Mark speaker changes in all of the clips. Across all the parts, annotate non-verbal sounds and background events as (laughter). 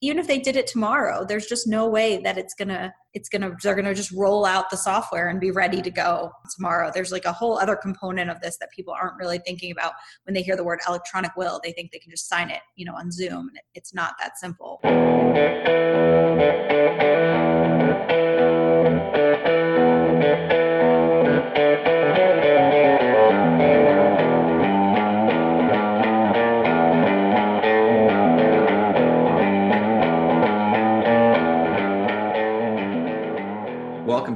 Speaker 1: even if they did it tomorrow there's just no way that it's gonna it's gonna they're gonna just roll out the software and be ready to go tomorrow. There's like a whole other component of this that people aren't really thinking about. When they hear the word electronic will they think they can just sign it you know on zoom it's not that simple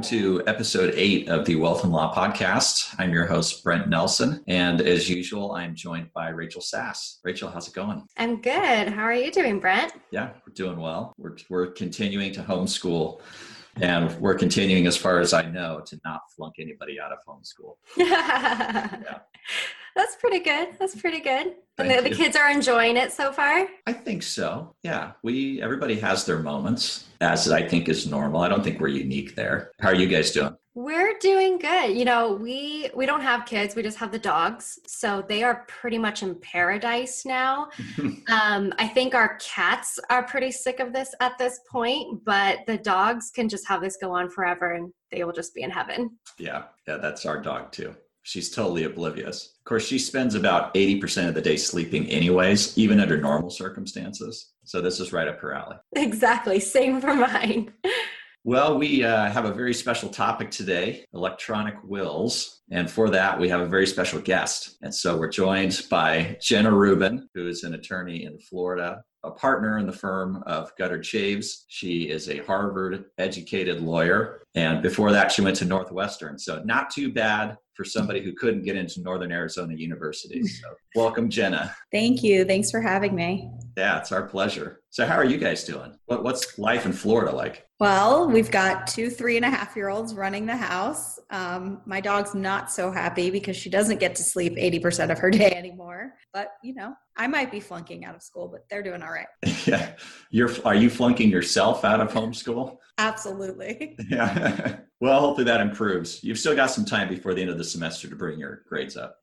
Speaker 2: welcome to episode eight of the Wealth and Law podcast. I'm your host, Brent Nelson. And as usual, I'm joined by Rachel Sass. Rachel, how's it going?
Speaker 3: I'm good. How are you doing, Brent?
Speaker 2: Yeah, we're doing well. We're, we're continuing to homeschool. And we're continuing, as far as I know, to not flunk anybody out of homeschool. (laughs)
Speaker 3: yeah. That's pretty good. That's pretty good. and the, the kids are enjoying it so far?
Speaker 2: I think so. Yeah. We everybody has their moments, as I think is normal. I don't think we're unique there. How are you guys doing?
Speaker 3: We're doing good. You know, we we don't have kids. We just have the dogs. So they are pretty much in paradise now. (laughs) um, I think our cats are pretty sick of this at this point, but the dogs can just have this go on forever and they will just be in heaven.
Speaker 2: Yeah. Yeah, that's our dog too she's totally oblivious. Of course, she spends about 80% of the day sleeping, anyways, even under normal circumstances. So this is right up her alley.
Speaker 3: Exactly. Same for mine. (laughs)
Speaker 2: Well, we uh, have a very special topic today electronic wills. And for that, we have a very special guest. And so we're joined by Jenna Rubin, who is an attorney in Florida, a partner in the firm of Gutter Chaves. She is a Harvard educated lawyer. And before that, she went to Northwestern. So not too bad for somebody who couldn't get into Northern Arizona University. So, welcome, Jenna.
Speaker 1: Thank you. Thanks for having me.
Speaker 2: Yeah, it's our pleasure. So, how are you guys doing? What, what's life in Florida like?
Speaker 1: Well, we've got two three and a half year olds running the house. Um, my dog's not so happy because she doesn't get to sleep 80% of her (laughs) day anymore. But, you know, I might be flunking out of school, but they're doing all right. (laughs)
Speaker 2: yeah. You're, are you flunking yourself out of homeschool?
Speaker 1: Absolutely. (laughs)
Speaker 2: Yeah. well, hopefully that improves. You've still got some time before the end of the semester to bring your grades up.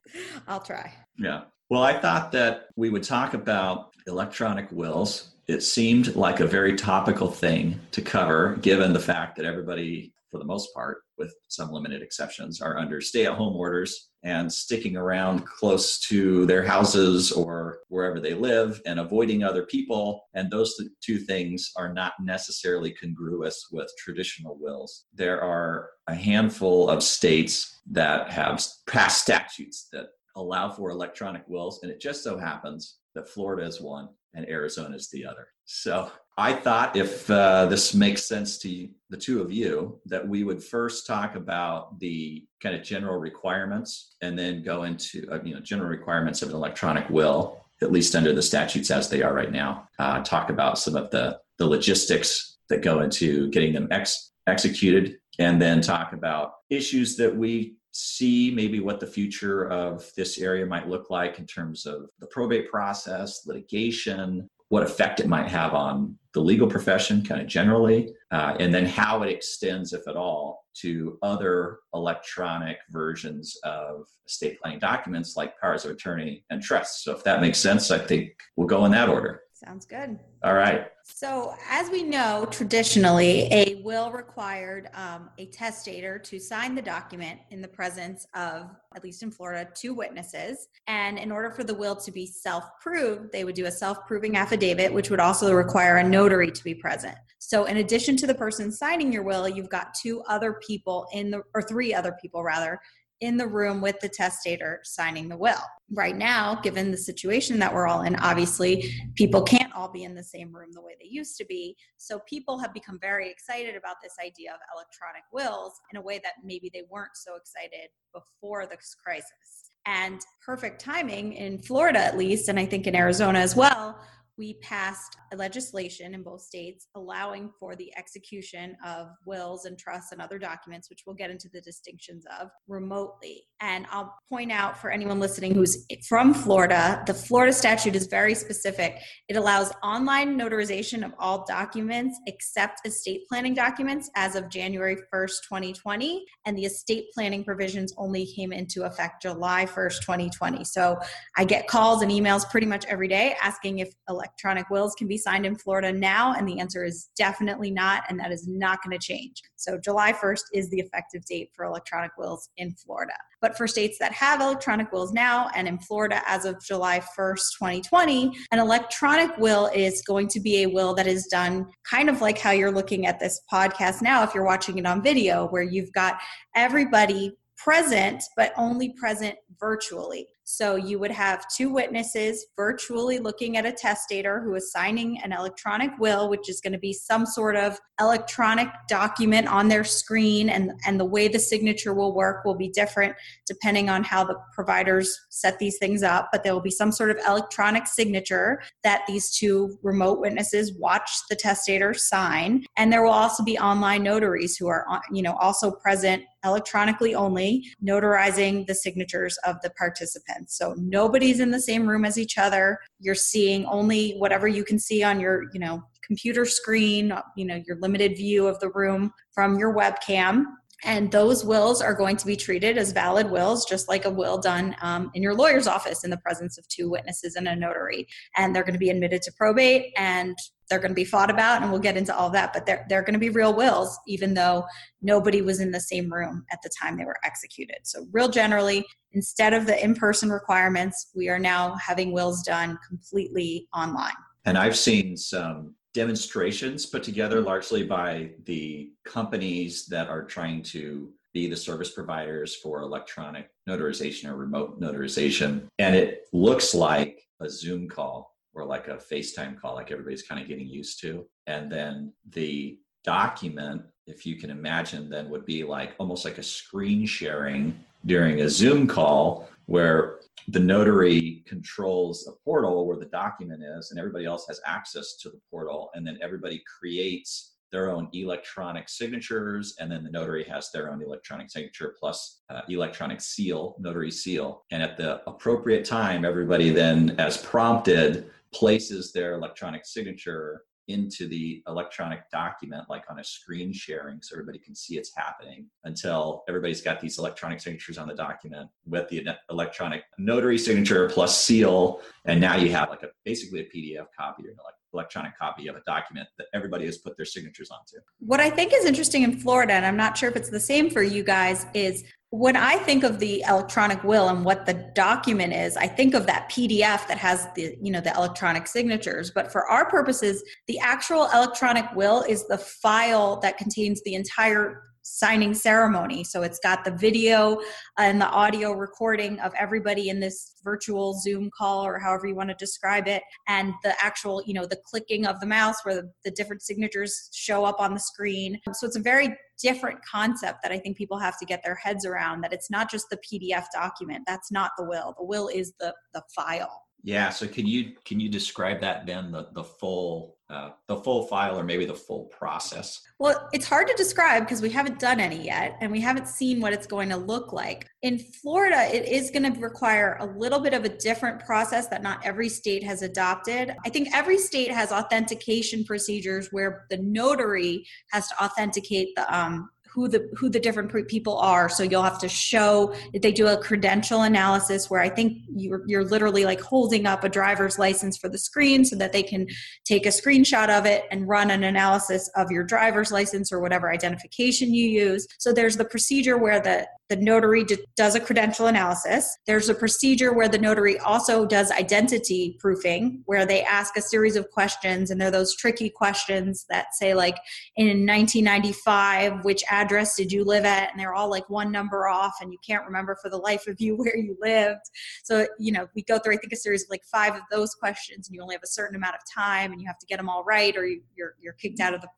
Speaker 1: I'll try.
Speaker 2: Yeah. Well, I thought that we would talk about electronic wills. It seemed like a very topical thing to cover, given the fact that everybody, for the most part, with some limited exceptions, are under stay at home orders and sticking around close to their houses or wherever they live and avoiding other people. And those two things are not necessarily congruous with traditional wills. There are a handful of states that have passed statutes that allow for electronic wills, and it just so happens that Florida is one and Arizona is the other. So I thought if uh, this makes sense to the two of you, that we would first talk about the kind of general requirements and then go into uh, you know general requirements of an electronic will, at least under the statutes as they are right now. Uh, talk about some of the the logistics that go into getting them ex- executed, and then talk about issues that we see maybe what the future of this area might look like in terms of the probate process, litigation, what effect it might have on the legal profession, kind of generally, uh, and then how it extends, if at all, to other electronic versions of estate planning documents like powers of attorney and trusts. So, if that makes sense, I think we'll go in that order.
Speaker 1: Sounds good.
Speaker 2: All right.
Speaker 1: So, as we know, traditionally, a will required um, a testator to sign the document in the presence of, at least in Florida, two witnesses. And in order for the will to be self proved, they would do a self proving affidavit, which would also require a notary to be present. So, in addition to the person signing your will, you've got two other people in the, or three other people rather, in the room with the testator signing the will. Right now, given the situation that we're all in, obviously people can't all be in the same room the way they used to be. So people have become very excited about this idea of electronic wills in a way that maybe they weren't so excited before this crisis. And perfect timing in Florida, at least, and I think in Arizona as well, we passed legislation in both states allowing for the execution of wills and trusts and other documents, which we'll get into the distinctions of remotely. And I'll point out for anyone listening who's from Florida, the Florida statute is very specific. It allows online notarization of all documents except estate planning documents as of January 1st, 2020. And the estate planning provisions only came into effect July 1st, 2020. So I get calls and emails pretty much every day asking if electronic wills can be signed in Florida now? And the answer is definitely not, and that is not going to change. So July 1st is the effective date for electronic wills in Florida. But for states that have electronic wills now, and in Florida as of July 1st, 2020, an electronic will is going to be a will that is done kind of like how you're looking at this podcast now, if you're watching it on video, where you've got everybody present, but only present virtually. So you would have two witnesses virtually looking at a testator who is signing an electronic will, which is going to be some sort of electronic document on their screen. And, and the way the signature will work will be different depending on how the providers set these things up. But there will be some sort of electronic signature that these two remote witnesses watch the testator sign. And there will also be online notaries who are, you know, also present electronically only, notarizing the signatures of the participants. So nobody's in the same room as each other. You're seeing only whatever you can see on your, you know, computer screen, you know, your limited view of the room from your webcam. And those wills are going to be treated as valid wills, just like a will done um, in your lawyer's office in the presence of two witnesses and a notary. And they're going to be admitted to probate and they're going to be fought about and we'll get into all that but they're, they're going to be real wills even though nobody was in the same room at the time they were executed. So real generally instead of the in-person requirements we are now having wills done completely online.
Speaker 2: And i've seen some demonstrations put together largely by the companies that are trying to be the service providers for electronic notarization or remote notarization. And it looks like a zoom call or like a FaceTime call, like everybody's kind of getting used to. And then the document, if you can imagine, then would be like almost like a screen sharing during a Zoom call where the notary controls a portal where the document is and everybody else has access to the portal. And then everybody creates their own electronic signatures, and then the notary has their own electronic signature plus uh, electronic seal, notary seal. And at the appropriate time, everybody then, as prompted, places their electronic signature into the electronic document, like on a screen sharing, so everybody can see it's happening until everybody's got these electronic signatures on the document with the electronic notary signature plus seal. And now you have like a basically a PDF copy or an electronic copy of a document that everybody has put their signatures onto.
Speaker 1: What I think is interesting in Florida, and I'm not sure if it's the same for you guys, is when I think of the electronic will and what the document is, I think of that PDF that has the, you know, the electronic signatures. But for our purposes, the actual electronic will is the file that contains the entire signing ceremony. So it's got the video and the audio recording of everybody in this virtual Zoom call or however you want to describe it, and the actual, you know, the clicking of the mouse where the, the different signatures show up on the screen. So it's a very different concept that I think people have to get their heads around that it's not just the PDF document. That's not the will. The will is the the file.
Speaker 2: Yeah. So can you can you describe that then the the full uh, the full file or maybe the full process?
Speaker 1: Well, it's hard to describe because we haven't done any yet and we haven't seen what it's going to look like. In Florida, it is going to require a little bit of a different process that not every state has adopted. I think every state has authentication procedures where the notary has to authenticate the um, who the who the different people are. So you'll have to show they do a credential analysis where i think you're, you're literally like holding up a driver's license for the screen so that they can take a screenshot of it and run an analysis of your driver's license or whatever identification you use. So there's the procedure where the the notary does a credential analysis. There's a procedure where the notary also does identity proofing, where they ask a series of questions, and they're those tricky questions that say, like, in 1995, which address did you live at? And they're all like one number off, and you can't remember for the life of you (laughs) where you lived. So, you know, we go through, I think, a series of like five of those questions, and you only have a certain amount of time, and you have to get them all right, or you're, you're kicked out of the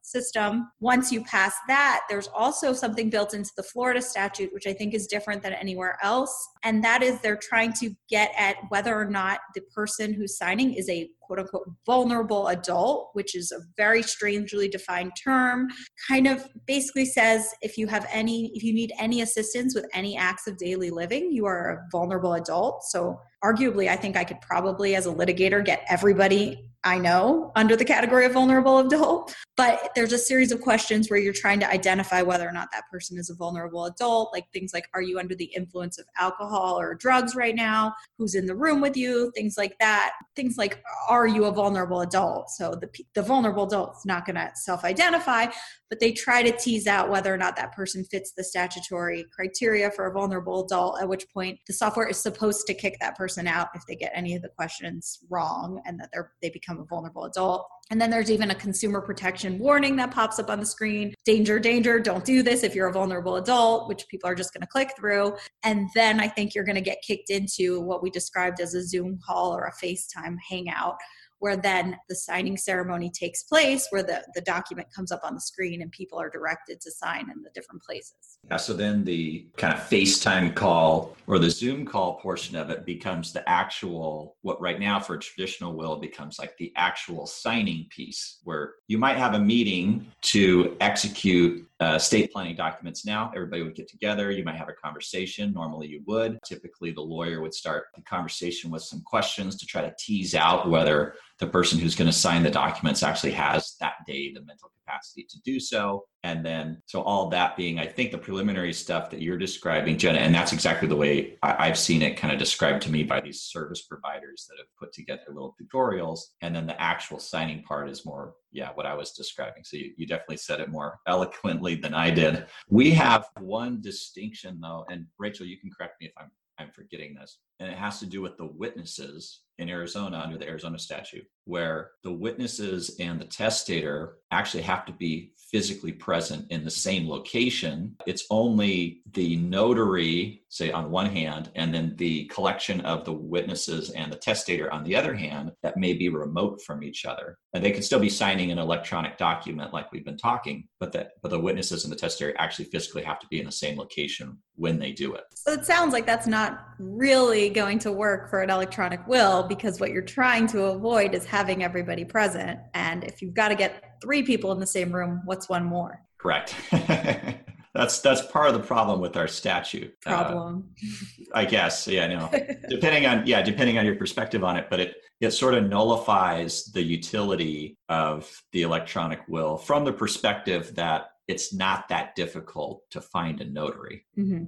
Speaker 1: system. Once you pass that, there's also something built into the Florida statute statute, which I think is different than anywhere else. And that is they're trying to get at whether or not the person who's signing is a quote unquote vulnerable adult, which is a very strangely defined term, kind of basically says if you have any, if you need any assistance with any acts of daily living, you are a vulnerable adult. So arguably, I think I could probably, as a litigator, get everybody I know under the category of vulnerable adult, but there's a series of questions where you're trying to identify whether or not that person is a vulnerable adult, like things like are you under the influence of alcohol or drugs right now? Who's in the room with you? Things like that. Things like are you a vulnerable adult? So the the vulnerable adult's not going to self-identify, but they try to tease out whether or not that person fits the statutory criteria for a vulnerable adult, at which point the software is supposed to kick that person out if they get any of the questions wrong and that they're they become a vulnerable adult. And then there's even a consumer protection warning that pops up on the screen danger, danger, don't do this if you're a vulnerable adult, which people are just going to click through. And then I think you're going to get kicked into what we described as a Zoom call or a FaceTime hangout where then the signing ceremony takes place where the, the document comes up on the screen and people are directed to sign in the different places.
Speaker 2: Yeah, so then the kind of FaceTime call or the Zoom call portion of it becomes the actual, what right now for a traditional will becomes like the actual signing piece where you might have a meeting to execute uh, state planning documents now. Everybody would get together. You might have a conversation. Normally, you would. Typically, the lawyer would start the conversation with some questions to try to tease out whether the person who's going to sign the documents actually has that day the mental capacity to do so. And then, so all that being, I think the preliminary stuff that you're describing, Jenna, and that's exactly the way I, have seen it kind of described to me by these service providers that have put together little tutorials. And then the actual signing part is more, yeah, what I was describing. So you, you definitely said it more eloquently than I did. We have one distinction though, and Rachel, you can correct me if I'm I'm forgetting this. And it has to do with the witnesses in Arizona under the Arizona statute, where the witnesses and the testator actually have to be physically present in the same location. It's only the notary, say on one hand, and then the collection of the witnesses and the testator on the other hand that may be remote from each other. And they can still be signing an electronic document like we've been talking, but that but the witnesses and the testator actually physically have to be in the same location when they do it.
Speaker 1: So it sounds like that's not really going to work for an electronic will because what you're trying to avoid is having everybody present. And if you've got to get three people in the same room, what's one more?
Speaker 2: Correct. (laughs) that's that's part of the problem with our statute.
Speaker 1: Uh, problem.
Speaker 2: Uh, I guess. Yeah, no. (laughs) depending on yeah, depending on your perspective on it, but it it sort of nullifies the utility of the electronic will from the perspective that it's not that difficult to find a notary. Mm-hmm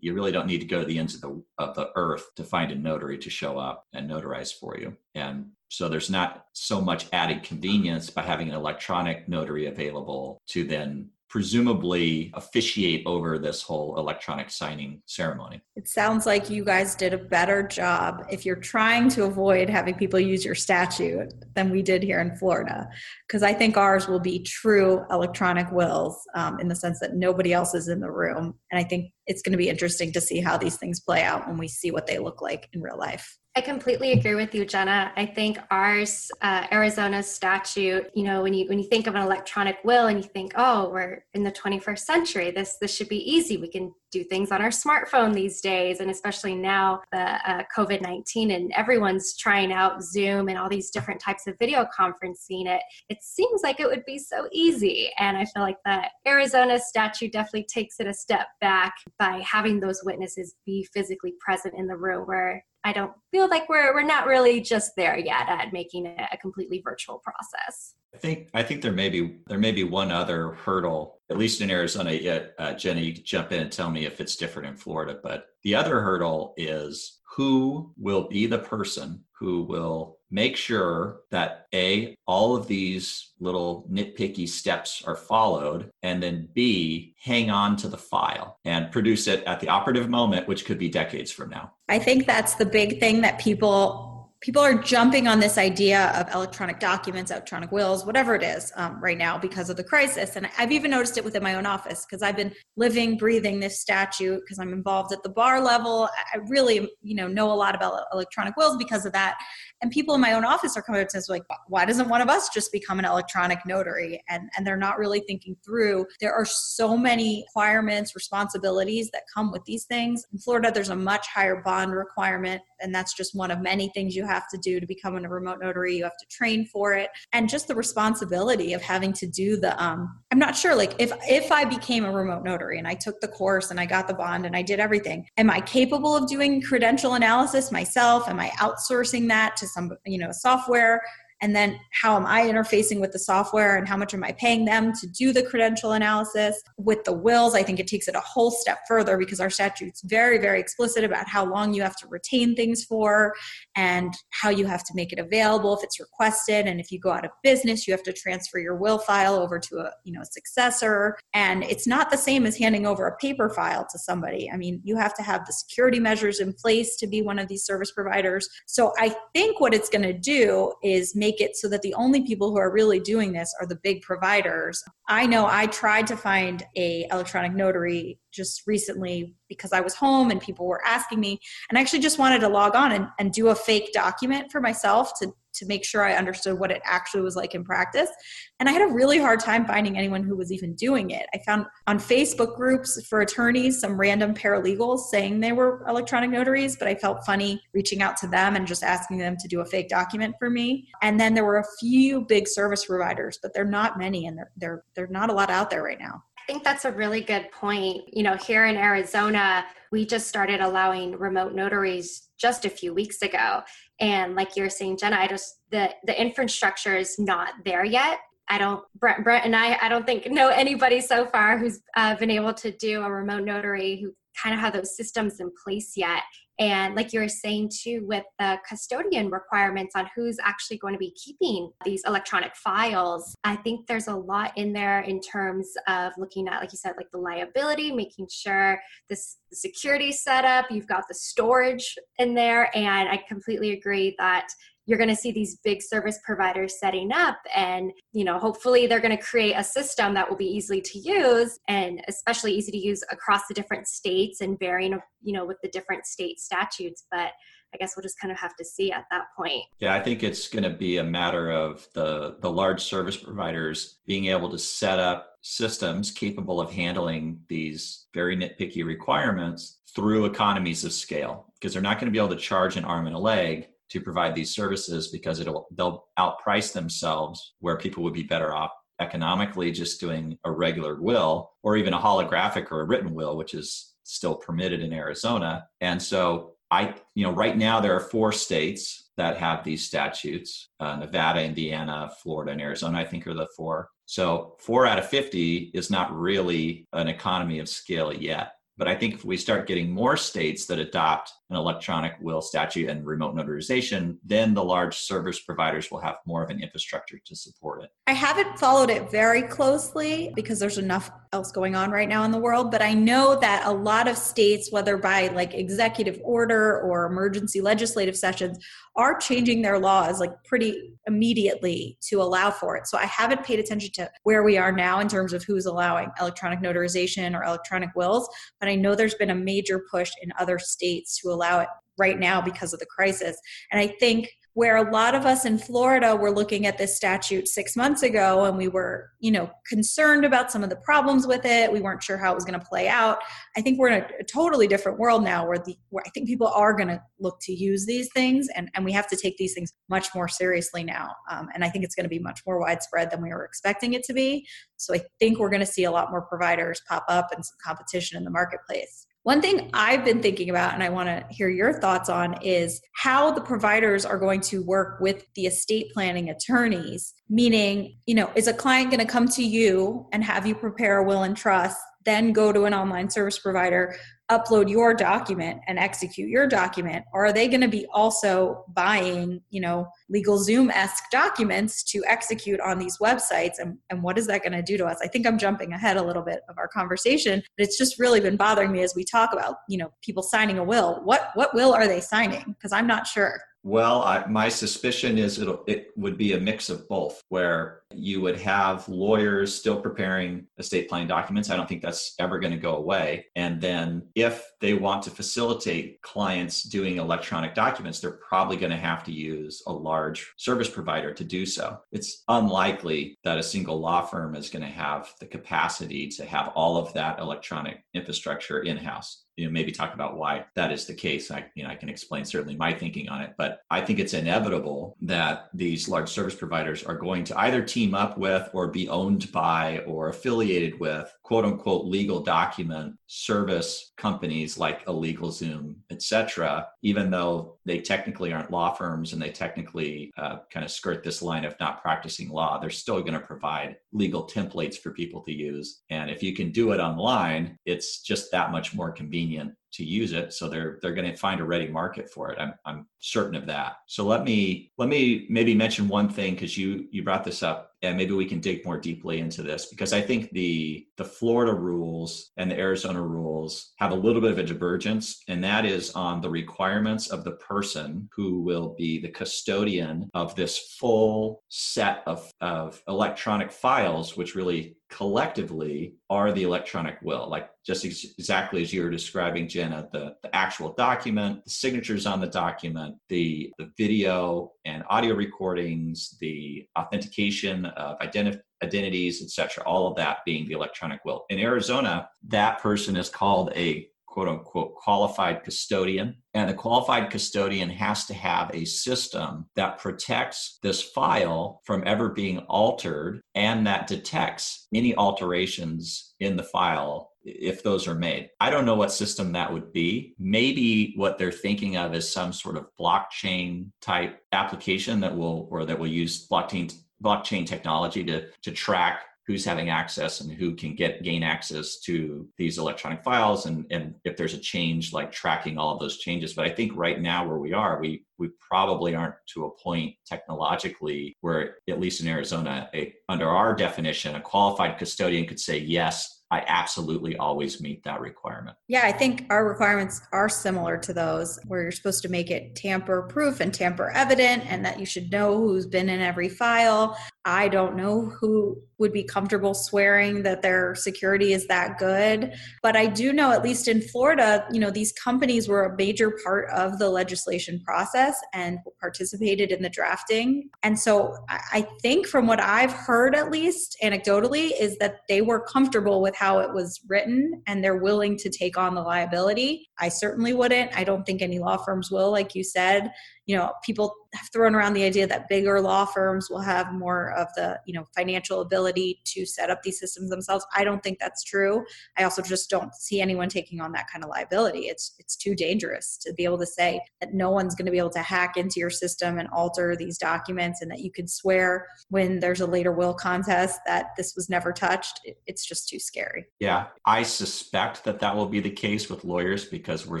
Speaker 2: you really don't need to go to the ends of the of the earth to find a notary to show up and notarize for you. And so there's not so much added convenience by having an electronic notary available to then presumably officiate over this whole electronic signing ceremony.
Speaker 1: It sounds like you guys did a better job if you're trying to avoid having people use your statute than we did here in Florida. Because I think ours will be true electronic wills um, in the sense that nobody else is in the room. And I think it's going to be interesting to see how these things play out when we see what they look like in real life.
Speaker 3: I completely agree with you, Jenna. I think ours, uh, Arizona's statute, you know, when you when you think of an electronic will and you think, oh, we're in the 21st century, this this should be easy. We can do things on our smartphone these days, and especially now the uh, COVID 19 and everyone's trying out Zoom and all these different types of video conferencing. It it seems like it would be so easy, and I feel like the Arizona statute definitely takes it a step back by having those witnesses be physically present in the room where I don't feel like we're we're not really just there yet at making it a completely virtual process.
Speaker 2: I think I think there may be there may be one other hurdle, at least in Arizona. Yet, uh, Jenny, jump in and tell me if it's different in Florida. But the other hurdle is who will be the person who will make sure that a all of these little nitpicky steps are followed and then b hang on to the file and produce it at the operative moment which could be decades from now.
Speaker 1: I think that's the big thing that people people are jumping on this idea of electronic documents, electronic wills, whatever it is um, right now because of the crisis. And I've even noticed it within my own office because I've been living, breathing this statute because I'm involved at the bar level. I really, you know, know a lot about electronic wills because of that. And people in my own office are coming up to us like, why doesn't one of us just become an electronic notary? And and they're not really thinking through. There are so many requirements, responsibilities that come with these things. In Florida, there's a much higher bond requirement, and that's just one of many things you have to do to become a remote notary. You have to train for it, and just the responsibility of having to do the. Um, I'm not sure. Like if if I became a remote notary and I took the course and I got the bond and I did everything, am I capable of doing credential analysis myself? Am I outsourcing that to some you know software? And then how am I interfacing with the software and how much am I paying them to do the credential analysis. With the wills, I think it takes it a whole step further because our statute's very, very explicit about how long you have to retain things for and how you have to make it available if it's requested. And if you go out of business, you have to transfer your will file over to a you know successor. And it's not the same as handing over a paper file to somebody. I mean, you have to have the security measures in place to be one of these service providers. So I think what it's going to do is make it so that the only people who are really doing this are the big providers. I know I tried to find a electronic notary just recently because I was home and people were asking me and I actually just wanted to log on and, and do a fake document for myself to to make sure I understood what it actually was like in practice. And I had a really hard time finding anyone who was even doing it. I found on Facebook groups for attorneys some random paralegals saying they were electronic notaries, but I felt funny reaching out to them and just asking them to do a fake document for me. And then there were a few big service providers, but they're not many and they're they're they're not a lot out there right now.
Speaker 3: I think that's a really good point. You know, here in Arizona, we just started allowing remote notaries just a few weeks ago. And like you're saying, Jenna, I just the the infrastructure is not there yet. I don't Brent, Brent and I I don't think know anybody so far who's uh, been able to do a remote notary who kind of have those systems in place yet. And like you were saying too, with the custodian requirements on who's actually going to be keeping these electronic files, I think there's a lot in there in terms of looking at, like you said, like the liability, making sure this security setup, you've got the storage in there. And I completely agree that you're going to see these big service providers setting up and you know hopefully they're going to create a system that will be easily to use and especially easy to use across the different states and varying you know with the different state statutes but I guess we'll just kind of have to see at that point.
Speaker 2: Yeah, I think it's going to be a matter of the the large service providers being able to set up systems capable of handling these very nitpicky requirements through economies of scale because they're not going to be able to charge an arm and a leg to provide these services because it'll they'll outprice themselves where people would be better off economically just doing a regular will or even a holographic or a written will which is still permitted in Arizona. And so I you know right now there are four states that have these statutes uh, Nevada Indiana Florida and Arizona I think are the four. So 4 out of 50 is not really an economy of scale yet but I think if we start getting more states that adopt an electronic will statute and remote notarization, then the large service providers will have more of an infrastructure to support it.
Speaker 1: I haven't followed it very closely because there's enough else going on right now in the world, but I know that a lot of states, whether by like executive order or emergency legislative sessions, are changing their laws like pretty immediately to allow for it. So I haven't paid attention to where we are now in terms of who's allowing electronic notarization or electronic wills, but I know there's been a major push in other states to allow it right now because of the crisis. And I think where a lot of us in Florida were looking at this statute six months ago and we were, you know, concerned about some of the problems with it. We weren't sure how it was going to play out. I think we're in a, totally different world now where the where I think people are going to look to use these things and, and we have to take these things much more seriously now. Um, and I think it's going to be much more widespread than we were expecting it to be. So I think we're going to see a lot more providers pop up and some competition in the marketplace. One thing I've been thinking about, and I want to hear your thoughts on, is how the providers are going to work with the estate planning attorneys. Meaning, you know, is a client going to come to you and have you prepare a will and trust, then go to an online service provider upload your document and execute your document? Or are they going to be also buying you know LegalZoom-esque documents to execute on these websites? And, and what is that going to do to us? I think i'm jumping ahead a little bit of our conversation but it's just really been bothering me as we talk about you know people signing a will. What what will are they signing? Because i'm not sure.
Speaker 2: Well, I, my suspicion is it'll, it would be a mix of both, where you would have lawyers still preparing estate planning documents. I don't think that's ever going to go away. And then if they want to facilitate clients doing electronic documents, they're probably going to have to use a large service provider to do so. It's unlikely that a single law firm is going to have the capacity to have all of that electronic infrastructure in house you know maybe talk about why that is the case i you know i can explain certainly my thinking on it but i think it's inevitable that these large service providers are going to either team up with or be owned by or affiliated with quote unquote legal document service companies like a LegalZoom, et cetera, even though they technically aren't law firms and they technically uh, kind of skirt this line of not practicing law, they're still going to provide legal templates for people to use. And if you can do it online, it's just that much more convenient to use it. So they're they're going to find a ready market for it. I'm, I'm certain of that. So let me let me maybe mention one thing because you you brought this up and maybe we can dig more deeply into this because i think the the florida rules and the arizona rules have a little bit of a divergence and that is on the requirements of the person who will be the custodian of this full set of, of electronic files which really collectively are the electronic will. Like just ex- exactly as you were describing jenna the, the actual document the signatures on the document the, the video and audio recordings the authentication of identi- identities etc all of that being the electronic will. In arizona that person is called a quote unquote qualified custodian. And the qualified custodian has to have a system that protects this file from ever being altered and that detects any alterations in the file if those are made. I don't know what system that would be. Maybe what they're thinking of is some sort of blockchain type application that will or that will use blockchain blockchain technology to to track who's having access and who can get gain access to these electronic files and and if there's a change like tracking all of those changes but i think right now where we are we we probably aren't to a point technologically where at least in arizona a, under our definition a qualified custodian could say yes I absolutely always meet that requirement.
Speaker 1: Yeah, I think our requirements are similar to those where you're supposed to make it tamper proof and tamper evident and that you should know who's been in every file. I don't know who would be comfortable swearing that their security is that good, but I do know at least in Florida, you know, these companies were a major part of the legislation process and participated in the drafting. And so I think from what I've heard at least anecdotally is that they were comfortable with how it was written and they're willing to take on the liability. I certainly wouldn't. I don't think any law firms will, like you said. You know, people have thrown around the idea that bigger law firms will have more of the you know financial ability to set up these systems themselves. I don't think that's true. I also just don't see anyone taking on that kind of liability. It's it's too dangerous to be able to say that no one's going to be able to hack into your system and alter these documents and that you can swear when there's a later will contest that this was never touched. It's just too scary.
Speaker 2: Yeah i suspect that that will be the case with lawyers because we're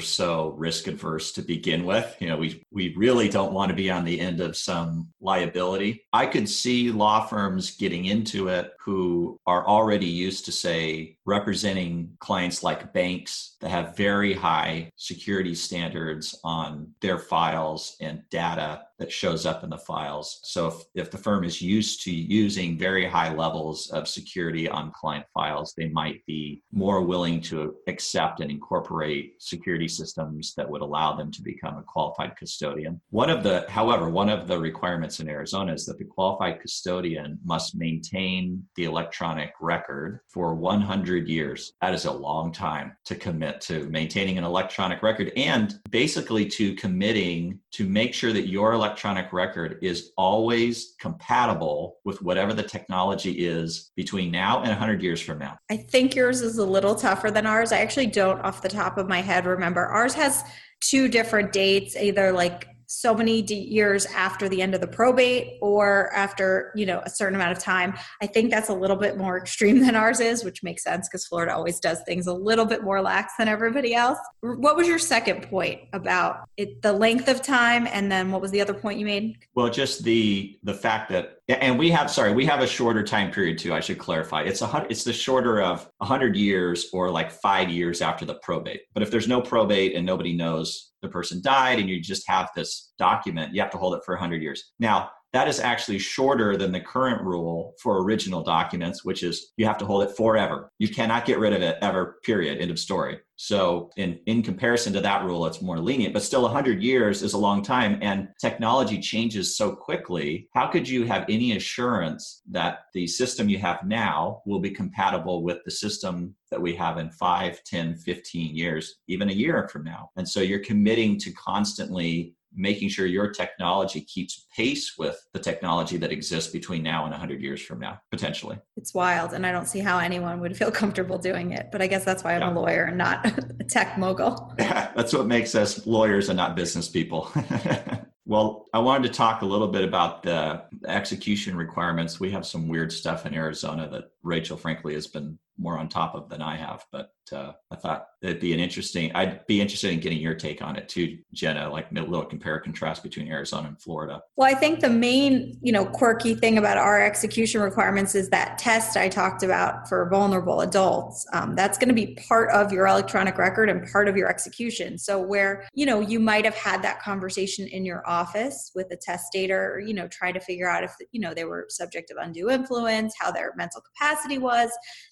Speaker 2: so risk adverse to begin with. You know we we really don't want to be on the end of some liability. I could see law firms getting into it who are already used to, say, representing clients like banks that have very high security standards on their files and data that shows up in the files. So if, if the firm is used to using very high levels of security on client files, they might be more willing to accept and incorporate security systems that would allow them to become a qualified custodian. One of the, however, one of the requirements in Arizona is that the qualified custodian must maintain the electronic record for 100 years. That is a long time to commit to maintaining an electronic record and basically to committing to make sure that your electronic record is always compatible with whatever the technology is between now and 100 years from now.
Speaker 1: I think yours is a little tougher than ours. I actually don't, off the top of my head, remember. Ours has two different dates, either like so many years after the end of the probate or after you know a certain amount of time i think that's a little bit more (laughs) extreme than ours is which makes sense because florida always does things a little bit more lax than everybody else. What was your second point about it the length of time and then what was the other point you made?
Speaker 2: Well just the the fact that and we have sorry we have a shorter time period too i should clarify it's a it's the shorter of 100 years or like five years after the probate but if there's no probate and nobody knows the person died and you just have this document, you have to hold it for 100 years. Now, that is actually shorter than the current rule for original documents, which is you have to hold it forever. You cannot get rid of it ever, period, end of story. So, in, in comparison to that rule, it's more lenient, but still 100 years is a long time and technology changes so quickly. How could you have any assurance that the system you have now will be compatible with the system that we have in 5, 10, 15 years, even a year from now? And so, you're committing to constantly making sure your technology keeps pace with the technology that exists between now and 100 years from now, potentially.
Speaker 1: It's wild. And I don't see how anyone would feel comfortable doing it. But I guess that's why I'm yeah. a lawyer and not (laughs) a tech mogul. (laughs)
Speaker 2: that's what makes us lawyers and not business people. (laughs) Well, I wanted to talk a little bit about the execution requirements. We have some weird stuff in Arizona that Rachel, frankly, has been more on top of than I have. But uh, I thought it'd be an interesting. I'd be interested in getting your take on it too, Jenna. Like a little compare contrast between Arizona and Florida.
Speaker 1: Well, I think the main, you know, quirky thing about our execution requirements is that test I talked about for vulnerable adults. Um, that's going to be part of your electronic record and part of your execution. So where you know you might have had that conversation in your office with a testator, or you know, try to figure out if you know they were subject of undue influence, how their mental capacity was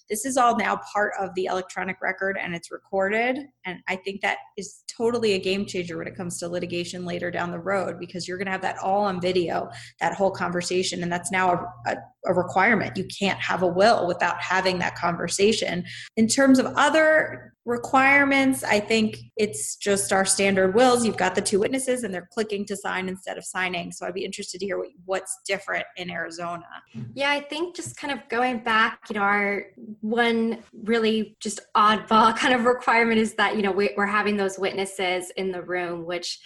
Speaker 1: this is all now part of the electronic record and it's recorded. And I think that is totally a game changer when it comes to litigation later down the road because you're going to have that all on video, that whole conversation. And that's now a, a, a requirement. You can't have a will without having that conversation. In terms of other requirements i think it's just our standard wills you've got the two witnesses and they're clicking to sign instead of signing so i'd be interested to hear what, what's different in arizona
Speaker 3: yeah i think just kind of going back you know our one really just oddball (laughs) kind of requirement is that you know we, we're having those witnesses in the room which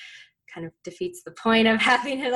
Speaker 3: kind of defeats the point of (laughs) having an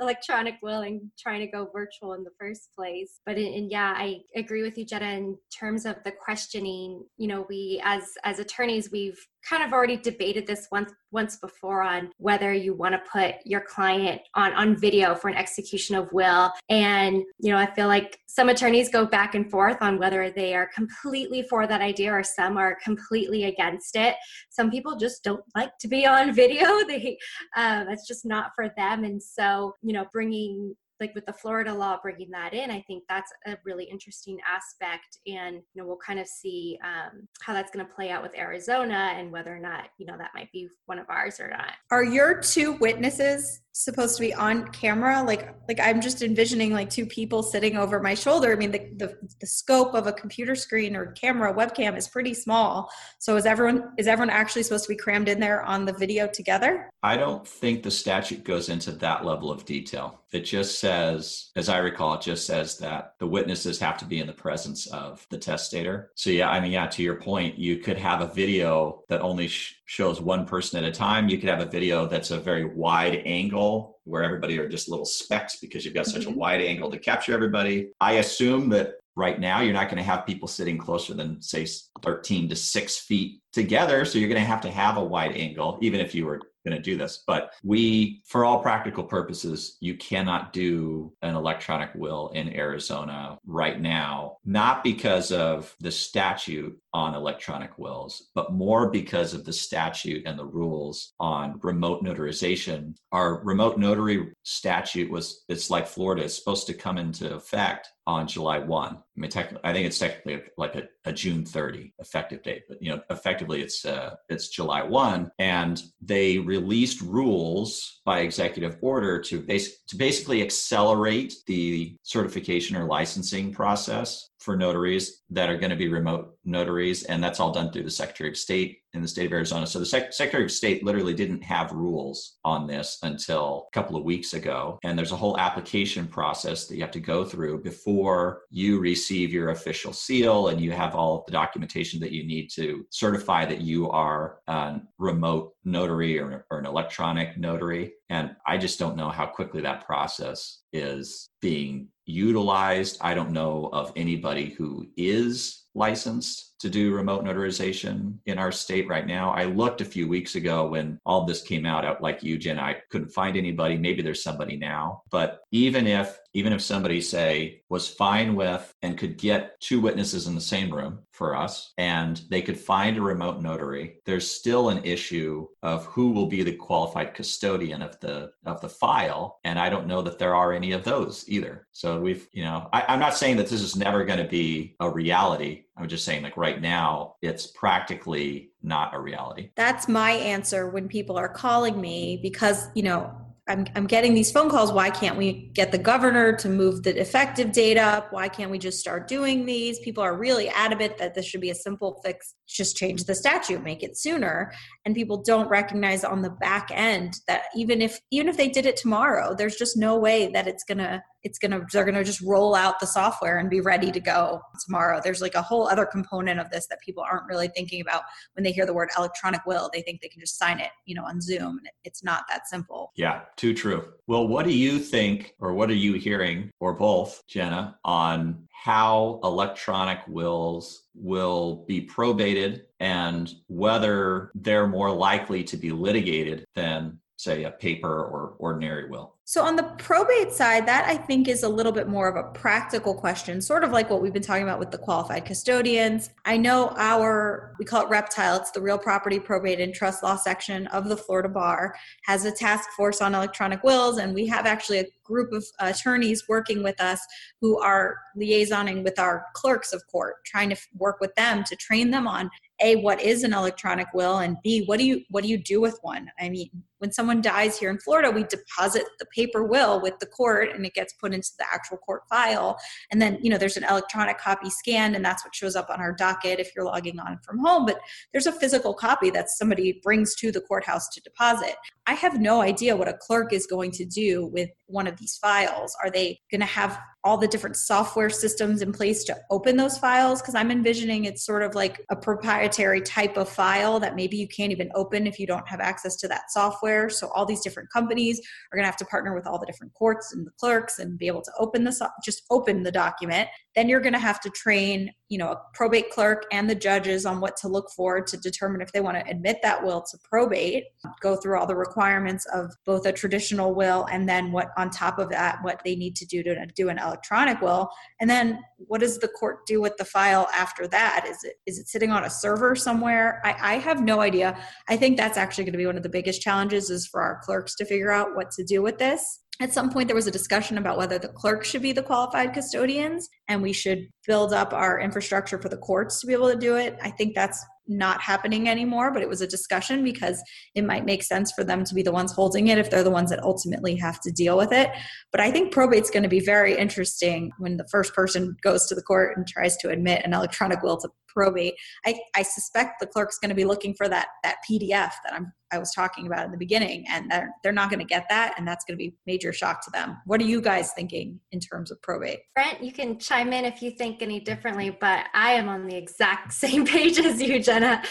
Speaker 3: electronic will and trying to go virtual in the first place. But in, in, yeah, I agree with you, Jenna. In terms of the questioning, you know, we as as attorneys, we've kind of already debated this once once before on whether you want to put your client on on video for an execution of will. And you know i feel like some attorneys go back and forth on whether they are completely for that idea or some are completely against it. Some people just don't like to be on (laughs) video. They uh, it's just not for them. And so you know bringing like with the Florida law bringing that in, I think that's a really interesting aspect. And, you know, we'll kind of see um, how that's going to play out with Arizona and whether or not, you know, that might be one of ours or not.
Speaker 1: Are your two witnesses supposed to be on camera like like i'm just envisioning like two people sitting over my shoulder i mean the, the, the scope of a computer screen or camera webcam is pretty small so is everyone is everyone actually supposed to be crammed in there on the video together
Speaker 2: i don't think the statute goes into that level of detail it just says as i recall it just says that the witnesses have to be in the presence of the testator so yeah i mean yeah to your point you could have a video that only sh- shows one person at a time you could have a video that's a very wide angle where everybody are just little specks because you've got such mm-hmm. a wide angle to capture everybody. I assume that right now you're not going to have people sitting closer than say 13 to 6 feet together so you're going to have to have a wide angle even if you were going to do this. But we, for all practical purposes, you cannot do an electronic will in Arizona right now, not because of the statute on electronic wills, but more because of the statute and the rules on remote notarization. Our remote notary statute was, it's like Florida, it's supposed to come into effect on July 1. I mean, technically, I think it's technically like a, a, June 30 effective date, but you know, effectively it's uh, it's July 1, and they released rules by executive order to base to basically accelerate the certification or licensing process for notaries that are going to be remote notaries, and that's all done through the Secretary of State in the state of Arizona. So the Sec- Secretary of State literally didn't have rules on this until a couple of weeks ago, and there's a whole application process that you have to go through before you receive your official seal, and you have all of the documentation that you need to certify that you are a remote notary or, or an electronic notary. And I just don't know how quickly that process is being utilized. I don't know of anybody who is licensed to do remote notarization in our state right now. I looked a few weeks ago when all this came out, out like you, Jen. I couldn't find anybody. Maybe there's somebody now. But even if even if somebody say was fine with and could get two witnesses in the same room for us and they could find a remote notary there's still an issue of who will be the qualified custodian of the of the file and i don't know that there are any of those either so we've you know I, i'm not saying that this is never going to be a reality i'm just saying like right now it's practically not a reality
Speaker 1: that's my answer when people are calling me because you know I'm, I'm getting these phone calls. Why can't we get the governor to move the effective date up? Why can't we just start doing these? People are really adamant that this should be a simple fix. Just change the statute, make it sooner. And people don't recognize on the back end that even if even if they did it tomorrow, there's just no way that it's gonna it's gonna they're gonna just roll out the software and be ready to go tomorrow. There's like a whole other component of this that people aren't really thinking about when they hear the word electronic will. They think they can just sign it, you know, on Zoom. It's not that simple.
Speaker 2: Yeah, too true. Well, what do you think, or what are you hearing, or both, Jenna, on how electronic wills will be probated and whether they're more likely to be litigated than say a paper or ordinary will.
Speaker 1: So on the probate side that i think is a little bit more of a practical question sort of like what we've been talking about with the qualified custodians. I know our we call it reptile it's the real property probate and trust law section of the florida bar has a task force on electronic wills and we have actually a group of attorneys working with us who are liaisoning with our clerks of court trying to work with them to train them on a what is an electronic will and b what do you what do you do with one? I mean when someone dies here in florida we deposit the paper will with the court and it gets put into the actual court file. And then you know there's an electronic copy scanned and that's what shows up on our docket if you're logging on from home. But there's a physical copy that somebody brings to the courthouse to deposit. I have no idea what a clerk is going to do with one of these files. Are they going to have all the different software systems in place to open those files? Because i'm envisioning it's sort of like a proprietary type of file that maybe you can't even open if you don't have access to that software so all these different companies are going to have to partner with all the different courts and the clerks and be able to open this just open the document. Then you're going to have to train you know a probate clerk and the judges on what to look for to determine if they want to admit that will to probate go through all the requirements of both a traditional will and then what on top of that what they need to do to do an electronic will. And then what does the court do with the file after that? Is it is it sitting on a server somewhere? I, I have no idea. I think that's actually going to be one of the biggest challenges is for our clerks to figure out what to do with this. At some point there was a discussion about whether the clerk should be the qualified custodians and we should build up our infrastructure for the courts to be able to do it. I think that's not happening anymore but it was a discussion because it might make sense for them to be the ones holding it if they're the ones that ultimately have to deal with it. But i think probate's going to be very interesting when the first person goes to the court and tries to admit an electronic will to probate i, I suspect the clerk's going to be looking for that that pdf that i'm I was talking about in the beginning, and they're, they're not going to get that, and that's going to be major shock to them. What are you guys thinking in terms of probate?
Speaker 3: Brent, you can chime in if you think any differently, but I am on the exact (laughs) same page as you, Jenna.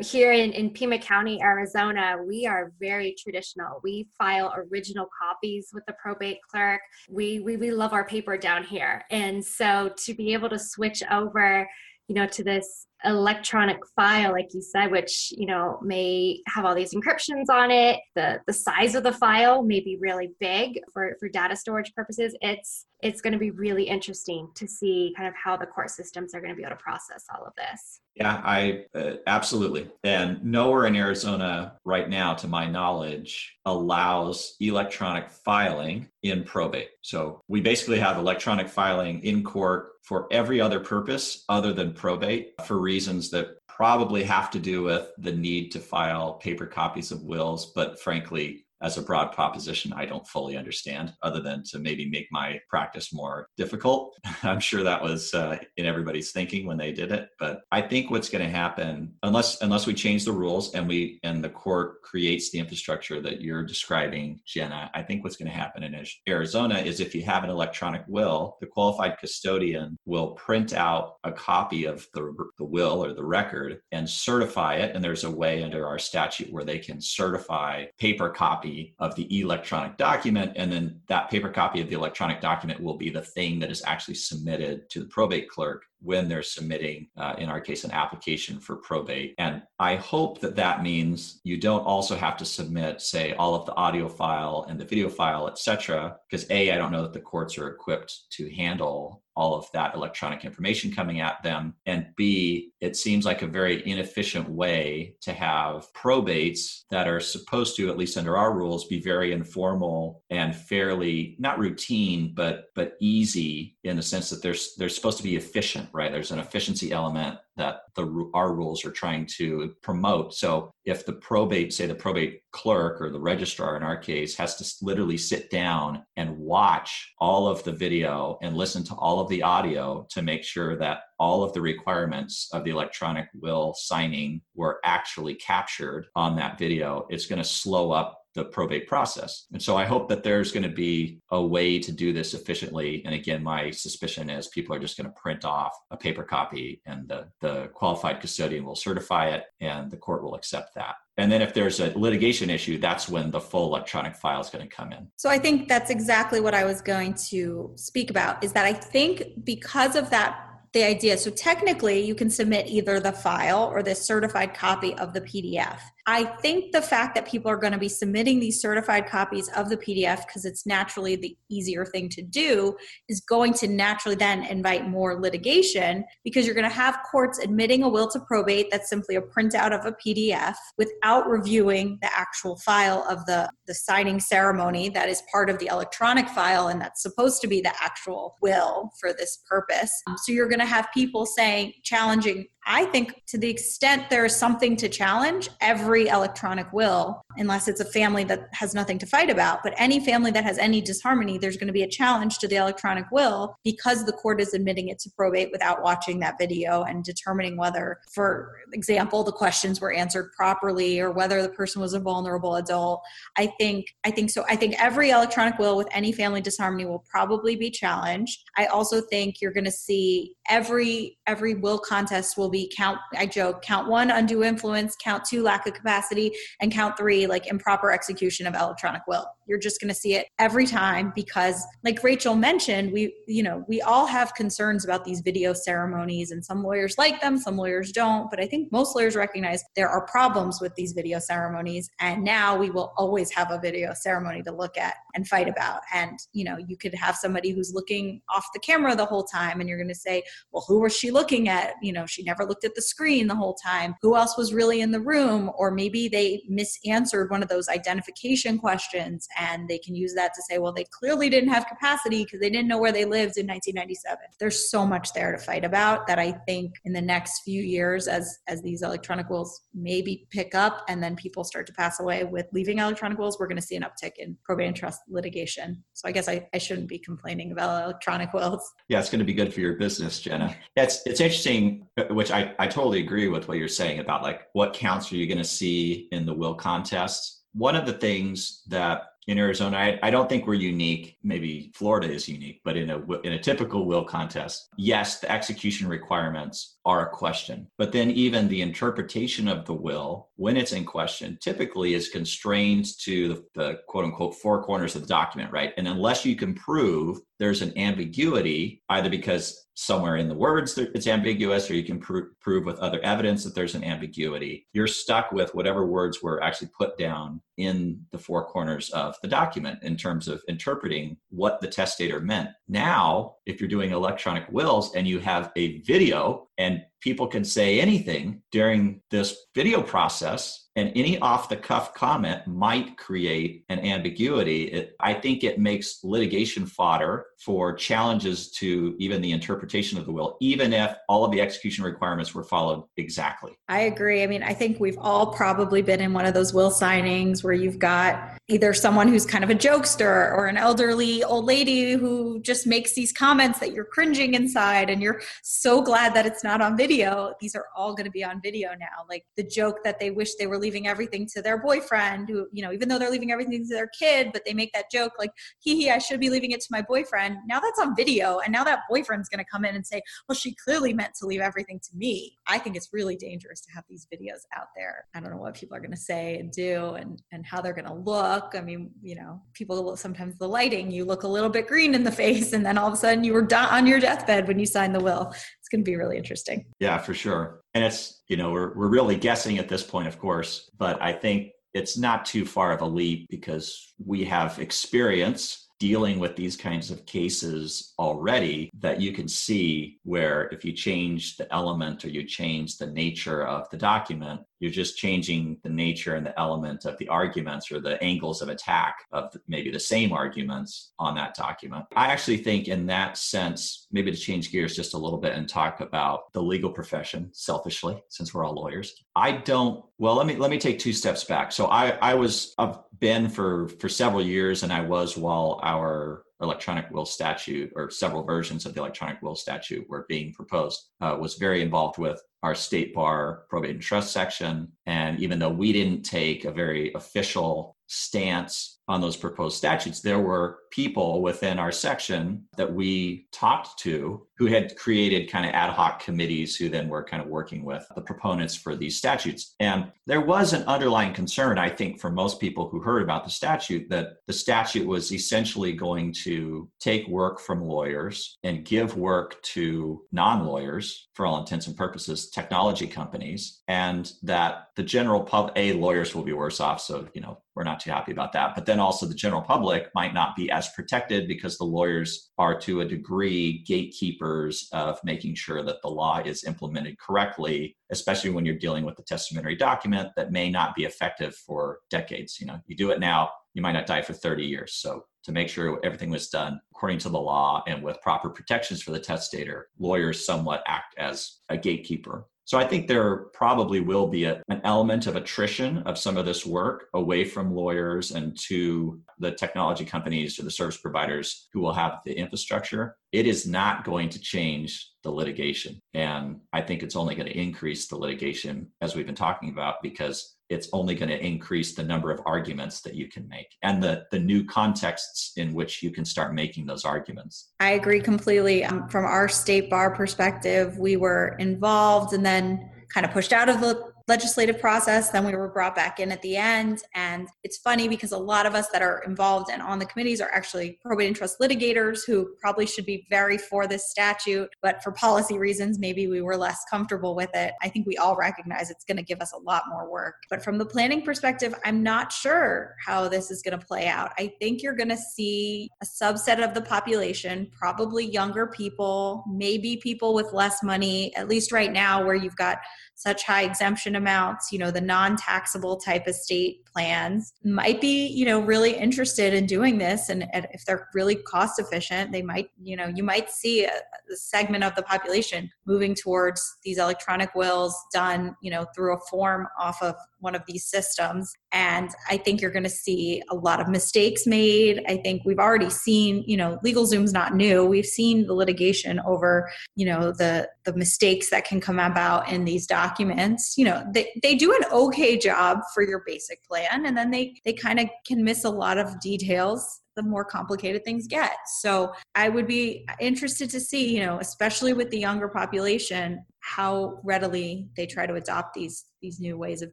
Speaker 3: Here in, in Pima County, Arizona, we are very traditional. We file original copies with the probate clerk. We, we, we love our paper down here. And so to be able to switch over you know to this electronic file like you said which you know may have all these encryptions on it. The the size of the file may be really big for for data storage purposes. It's it's going to be really interesting to see kind of how the court systems are going to be able to process all of this.
Speaker 2: Yeah i uh, absolutely. And nowhere in arizona right now to my knowledge allows electronic filing in probate. So we basically have electronic filing in court for every other purpose other than probate for reasons that probably have to do with the need to file paper copies of wills, but frankly, as a broad proposition I don't fully understand, other than to maybe make my practice more difficult. (laughs) I'm sure that was uh, in everybody's thinking when they did it, but I think what's going to happen, unless unless we change the rules and we and the court creates the infrastructure that you're describing, Jenna, I think what's going to happen in Arizona is if you have an electronic will, the qualified custodian will print out a copy of the, the will or the record and certify it. And there's a way under our statute where they can certify paper copy copy of the electronic document, and then that paper copy of the electronic document will be the thing that is actually submitted to the probate clerk when they're submitting, uh, in our case, an application for probate. And I hope that that means you don't also have to submit, say, all of the audio file and the video file, et cetera, because A, I don't know that the courts are equipped to handle all of that electronic information coming at them. And B, it seems like a very inefficient way to have probates that are supposed to, at least under our rules, be very informal and fairly not routine, but but easy in the sense that they're they're supposed to be efficient element, right? There's an efficiency element that the our rules are trying to promote. So if the probate, say the probate clerk or the registrar in our case, has to literally sit down and watch all of the video and listen to all of the audio to make sure that all of the requirements of the electronic will signing were actually captured on that video, it's going to slow up the probate process. And so I hope that there's going to be a way to do this efficiently. And again, my suspicion is people are just going to print off a paper copy and the, the qualified custodian will certify it and the court will accept that. And then if there's a litigation issue, that's when the full electronic file is going to come in.
Speaker 1: So I think that's exactly what I was going to speak about is that I think because of that the idea. So technically, you can submit either the file or the certified copy of the PDF. I think the fact that people are going to be submitting these certified copies of the PDF because it's naturally the easier thing to do is going to naturally then invite more litigation because you're going to have courts admitting a will to probate that's simply a printout of a PDF without reviewing the actual file of the, the signing ceremony that is part of the electronic file and that's supposed to be the actual will for this purpose. Um, so you're going to have people saying, challenging I think to the extent there is something to challenge, every electronic will, unless it's a family that has nothing to fight about, but any family that has any disharmony, there's going to be a challenge to the electronic will because the court is admitting it to probate without watching that video and determining whether, for example, the questions were answered properly or whether the person was a vulnerable adult. I think I think so. I think every electronic will with any family disharmony will probably be challenged. I also think you're going to see every every will contest will be count i joke count one undue influence count two lack of capacity and count three like improper execution of electronic will you're just going to see it every time because like rachel mentioned we you know we all have concerns about these video ceremonies and some lawyers like them some lawyers don't but i think most lawyers recognize there are problems with these video ceremonies and now we will always have a video ceremony to look at and fight about. And you know you could have somebody who's looking off the camera the whole time and you're going to say well who was she looking at? You know she never looked at the screen the whole time. Who else was really in the room? Or maybe they misanswered one of those identification questions and they can use that to say, well, they clearly didn't have capacity because they didn't know where they lived in 1997. There's so much there to fight about that I think in the next few years, as as these electronic wills maybe pick up and then people start to pass away with leaving electronic wills, we're going to see an uptick in probate and trust litigation. So I guess I, I shouldn't be complaining about electronic wills.
Speaker 2: Yeah, it's going to be good for your business, Jenna. That's it's interesting, uh, which I, I totally agree with what you're saying about like what counts are you going to see in the will contest. One of the things that in Arizona. I, I, don't think we're unique. Maybe Florida is unique, but in a in a typical will contest, yes, the execution requirements are a question. But then even the interpretation of the will, when it's in question, typically is constrained to the, the quote unquote four corners of the document, right? And unless you can prove there's an ambiguity, either because somewhere in the words it's ambiguous or you can pr- prove with other evidence that there's an ambiguity. You're stuck with whatever words were actually put down in the four corners of the document in terms of interpreting what the testator meant. Now if you're doing electronic wills and you have a video and people can say anything during this video process and any off the cuff comment might create an ambiguity it, i think it makes litigation fodder for challenges to even the interpretation of the will even if all of the execution requirements were followed exactly.
Speaker 1: I agree. I mean i think we've all probably been in one of those will signings where you've got either someone who's kind of a jokester or an elderly old lady who just makes these comments that you're cringing inside and you're so glad that it's not on video. These are all going to be on video now. Like the joke that they wish they were leaving everything to their boyfriend who you know even though they're leaving everything to their kid but they make that joke like hee hee i should be leaving it to my boyfriend now that's on video and now that boyfriend's going to come in and say well she clearly meant to leave everything to me. I think it's really dangerous to have these videos out there. I don't know what people are going to say and do and and how they're going to look. I mean you know people sometimes the lighting you look a little bit green in the face and then all of a sudden you were on your deathbed when you signed the will. It's going to be really interesting.
Speaker 2: Yeah for sure. And it's you know we're, we're really guessing at this point of course but i think it's not too far of a leap because we have experience dealing with these kinds of cases already that you can see where if you change the element or you change the nature of the document You're just changing the nature and the element of the arguments or the angles of attack of maybe the same arguments on that document. I actually think, in that sense, maybe to change gears just a little bit and talk about the legal profession selfishly, since we're all lawyers. I don't. Well, let me let me take two steps back. So I I was I've been for for several years, and I was while our electronic will statute or several versions of the electronic will statute were being proposed uh, was very involved with our state bar probate and trust section. And even though we didn't take a very official stance on those proposed statutes, there were people within our section that we talked to who had created kind of ad hoc committees who then were kind of working with the proponents for these statutes. And there was an underlying concern, I think, for most people who heard about the statute that the statute was essentially going to take work from lawyers and give work to non lawyers, for all intents and purposes, technology companies, and that the general pub, A, lawyers will be worse off. So, you know, we're not too happy about that. But then also the general public might not be as protected because the lawyers are to a degree gatekeepers of making sure that the law is implemented correctly, especially when you're dealing with a testamentary document that may not be effective for decades. You know, you do it now, you might not die for 30 years. So to make sure everything was done according to the law and with proper protections for the testator, lawyers somewhat act as a gatekeeper so I think there probably will be a, an element of attrition of some of this work away from lawyers and to the technology companies or the service providers who will have the infrastructure. It is not going to change the litigation. And I think it's only going to increase the litigation as we've been talking about because it's only going to increase the number of arguments that you can make and the, the new contexts in which you can start making those arguments.
Speaker 1: I agree completely. Um, from our state bar perspective, we were involved and then kind of pushed out of the legislative process. Then we were brought back in at the end. And it's funny because a lot of us that are involved and on the committees are actually probate and trust litigators who probably should be very for this statute. But for policy reasons, maybe we were less comfortable with it. I think we all recognize it's going to give us a lot more work. But from the planning perspective, I'm not sure how this is going to play out. I think you're going to see a subset of the population, probably younger people, maybe people with less money, at least right now, where you've got such high exemption amounts, you know, the non taxable type of estate plans might be, you know, really interested in doing this. And, if they're really cost efficient, they might, you know, you might see a, a segment of the population moving towards these electronic wills done, you know, through a form off of one of these systems. And I think you're going to see a lot of mistakes made. I think we've already seen, you know, LegalZoom's not new. We've seen the litigation over, you know, the the mistakes that can come about in these documents. You know, they, they do an okay job for your basic plan and then they they kind of can miss a lot of details the more complicated things get. So I would be interested to see, you know, especially with the younger population, how readily they try to adopt these these new ways of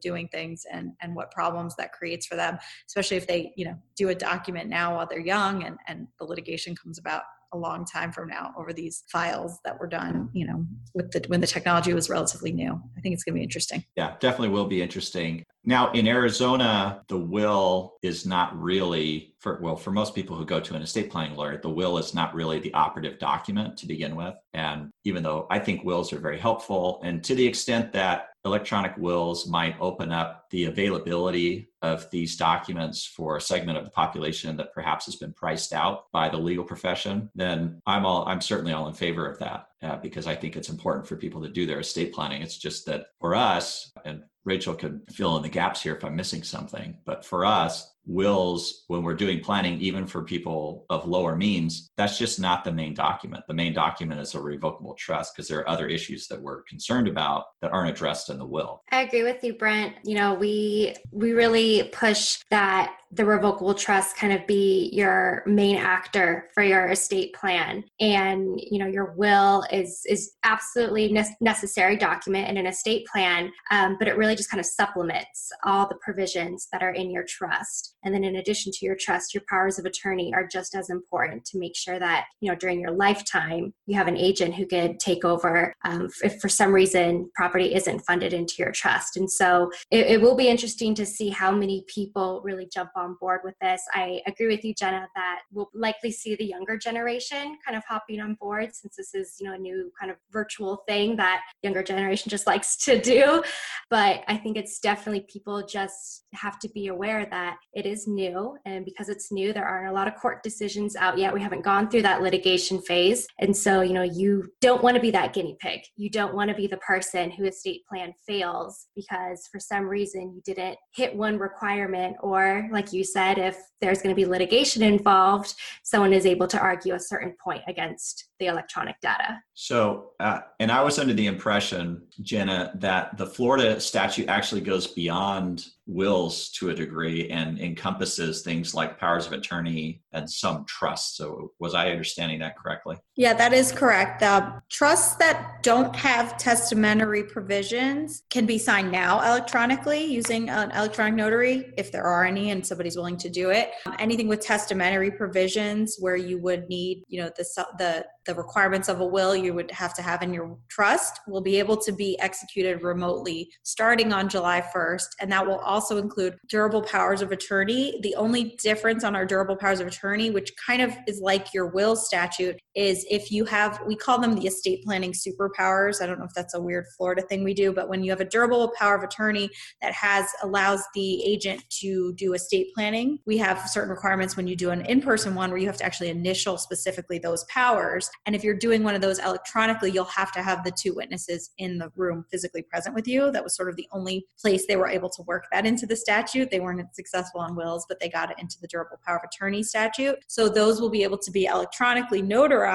Speaker 1: doing things and and what problems that creates for them especially if they you know do a document now while they're young and and the litigation comes about a long time from now over these files that were done you know with the when the technology was relatively new. I think it's going to be interesting.
Speaker 2: Yeah definitely will be interesting. Now in arizona the will is not really for well for most people who go to an estate planning lawyer the will is not really the operative document to begin with. And even though i think wills are very helpful and to the extent that electronic wills might open up the availability of these documents for a segment of the population that perhaps has been priced out by the legal profession, then I'm all I'm certainly all in favor of that uh, because I think it's important for people to do their estate planning. It's just that for us, and Rachel could fill in the gaps here if I'm missing something, but for us, wills when we're doing planning even for people of lower means that's just not the main document. The main document is a revocable trust because there are other issues that we're concerned about that aren't addressed in the will.
Speaker 3: I agree with you brent. You know we we really push that the revocable trust kind of be your main actor for your estate plan and you know your will is is absolutely ne- necessary document in an estate plan um, but it really just kind of supplements all the provisions that are in your trust And then in addition to your trust, your powers of attorney are just as important to make sure that, you know, during your lifetime, you have an agent who could take over um, if for some reason property isn't funded into your trust. And so it, it will be interesting to see how many people really jump on board with this. I agree with you, Jenna, that we'll likely see the younger generation kind of hopping on board since this is, you know, a new kind of virtual thing that younger generation just (laughs) likes to do. But I think it's definitely people just have to be aware that it is new. And because it's new, there aren't a lot of court decisions out yet. We haven't gone through that litigation phase. And so, you know, you don't want to be that guinea pig. You don't want to be the person who estate plan fails because for some reason you didn't hit one requirement, or like you said, if there's going to be litigation involved, someone is able to argue a certain point against the electronic data.
Speaker 2: So, uh, and I was under the impression, Jenna, that the Florida statute actually goes beyond wills to a degree and encompasses things like powers of attorney and some trusts. So, was I understanding that correctly?
Speaker 1: Yeah, that is correct. Uh, trusts that don't have testamentary provisions can be signed now electronically using an electronic notary if there are any and somebody's willing to do it. Um, anything with testamentary provisions where you would need, you know, the the the requirements of a will you would have to have in your trust will be able to be executed remotely starting on July 1st and that will also include durable powers of attorney. The only difference on our durable powers of attorney which kind of is like your will statute is if you have we call them the estate planning superpowers. I don't know if that's a weird Florida thing we do, but when you have a durable power of attorney that has allows the agent to do estate planning, we have certain requirements when you do an in-person one where you have to actually initial specifically those powers and if you're doing one of those electronically, you'll have to have the two witnesses in the room physically present with you. That was sort of the only place they were able to work that into the statute. They weren't successful on wills, but they got it into the durable power of attorney statute. So those will be able to be electronically notarized,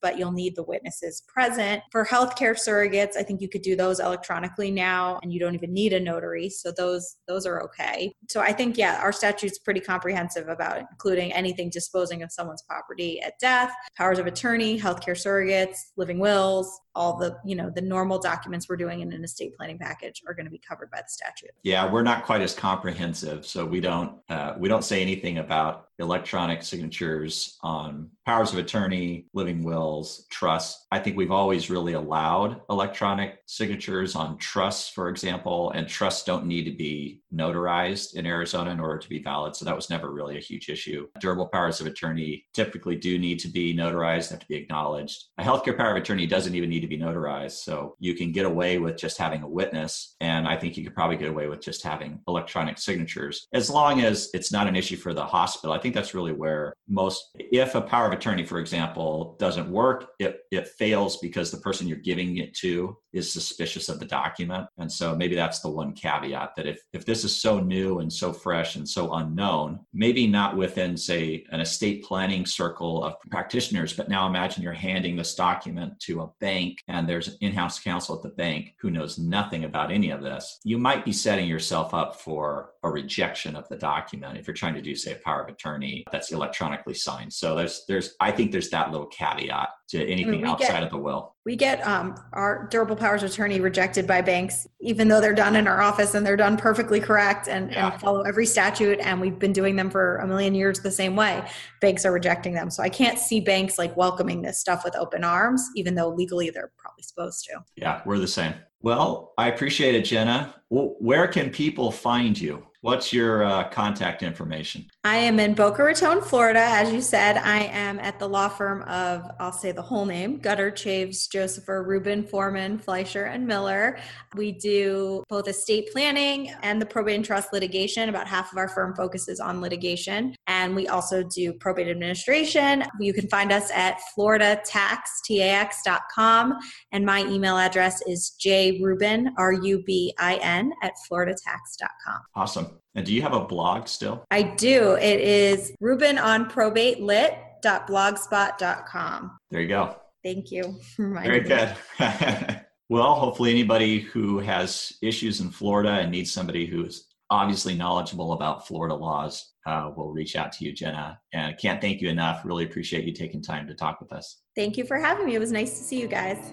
Speaker 1: but you'll need the witnesses present. For healthcare surrogates, I think you could do those electronically now and you don't even need a notary. So those those are okay. So I think yeah, our statute's pretty comprehensive about including anything disposing of someone's property at death, powers of attorney, healthcare surrogates, living wills, all the you know the normal documents we're doing in an estate planning package are going to be covered by the statute.
Speaker 2: Yeah we're not quite as comprehensive so we don't uh, we don't say anything about electronic signatures on powers of attorney living wills trusts. I think we've always really allowed electronic signatures on trusts for example and trusts don't need to be notarized in arizona in order to be valid so that was never really a huge issue. Durable powers of attorney typically do need to be notarized have to be acknowledged. A healthcare power of attorney doesn't even need need to be notarized. So you can get away with just having a witness. And I think you could probably get away with just having electronic signatures as long as it's not an issue for the hospital. I think that's really where most, if a power of attorney, for example, doesn't work, it, it fails because the person you're giving it to is suspicious of the document. And so maybe that's the one caveat that if, if this is so new and so fresh and so unknown, maybe not within, say, an estate planning circle of practitioners, but now imagine you're handing this document to a bank and there's an in house counsel at the bank who knows nothing about any of this. You might be setting yourself up for a rejection of the document if you're trying to do, say, a power of attorney that's electronically signed. So there's, there's, I think there's that little caveat to anything outside
Speaker 1: get,
Speaker 2: of the will.
Speaker 1: We get um, our durable powers of attorney rejected by banks, even though they're done in our office and they're done perfectly correct and, yeah. and follow every statute. And we've been doing them for a million years the same way. Banks are rejecting them. So I can't see banks like welcoming this stuff with open arms, even though legally they're probably supposed to.
Speaker 2: Yeah, we're the same. Well, I appreciate it, Jenna. Where can people find you? What's your uh, contact information?
Speaker 1: I am in Boca Raton, Florida. As you said, I am at the law firm of, I'll say the whole name, Gutter, Chaves, Josepher, Rubin, Forman, Fleisher, and Miller. We do both estate planning and the probate and trust litigation. About half of our firm focuses on litigation. And we also do probate administration. You can find us at floridatax.com. And my email address is jrubin, R U B I N, at floridatax.com.
Speaker 2: Awesome. And do you have a blog still?
Speaker 1: I do. It is Rubin on probate lit.blogspot.com.
Speaker 2: There you go.
Speaker 1: Thank you. (laughs)
Speaker 2: Very good. (laughs) well, hopefully, anybody who has issues in Florida and needs somebody who's obviously knowledgeable about Florida laws uh, will reach out to you, Jenna. And I can't thank you enough. Really appreciate you taking time to talk with us.
Speaker 1: Thank you for having me. It was nice to see you guys.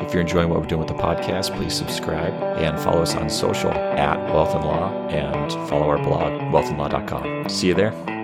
Speaker 2: If you're enjoying what we're doing with the podcast, please subscribe and follow us on social at Wealth and Law and follow our blog, wealthandlaw.com. See you there.